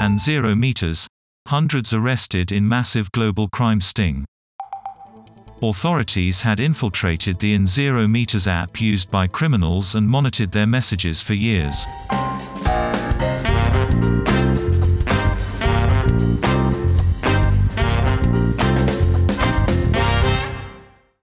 and Zero Meters, hundreds arrested in massive global crime sting. Authorities had infiltrated the In Zero Meters app used by criminals and monitored their messages for years.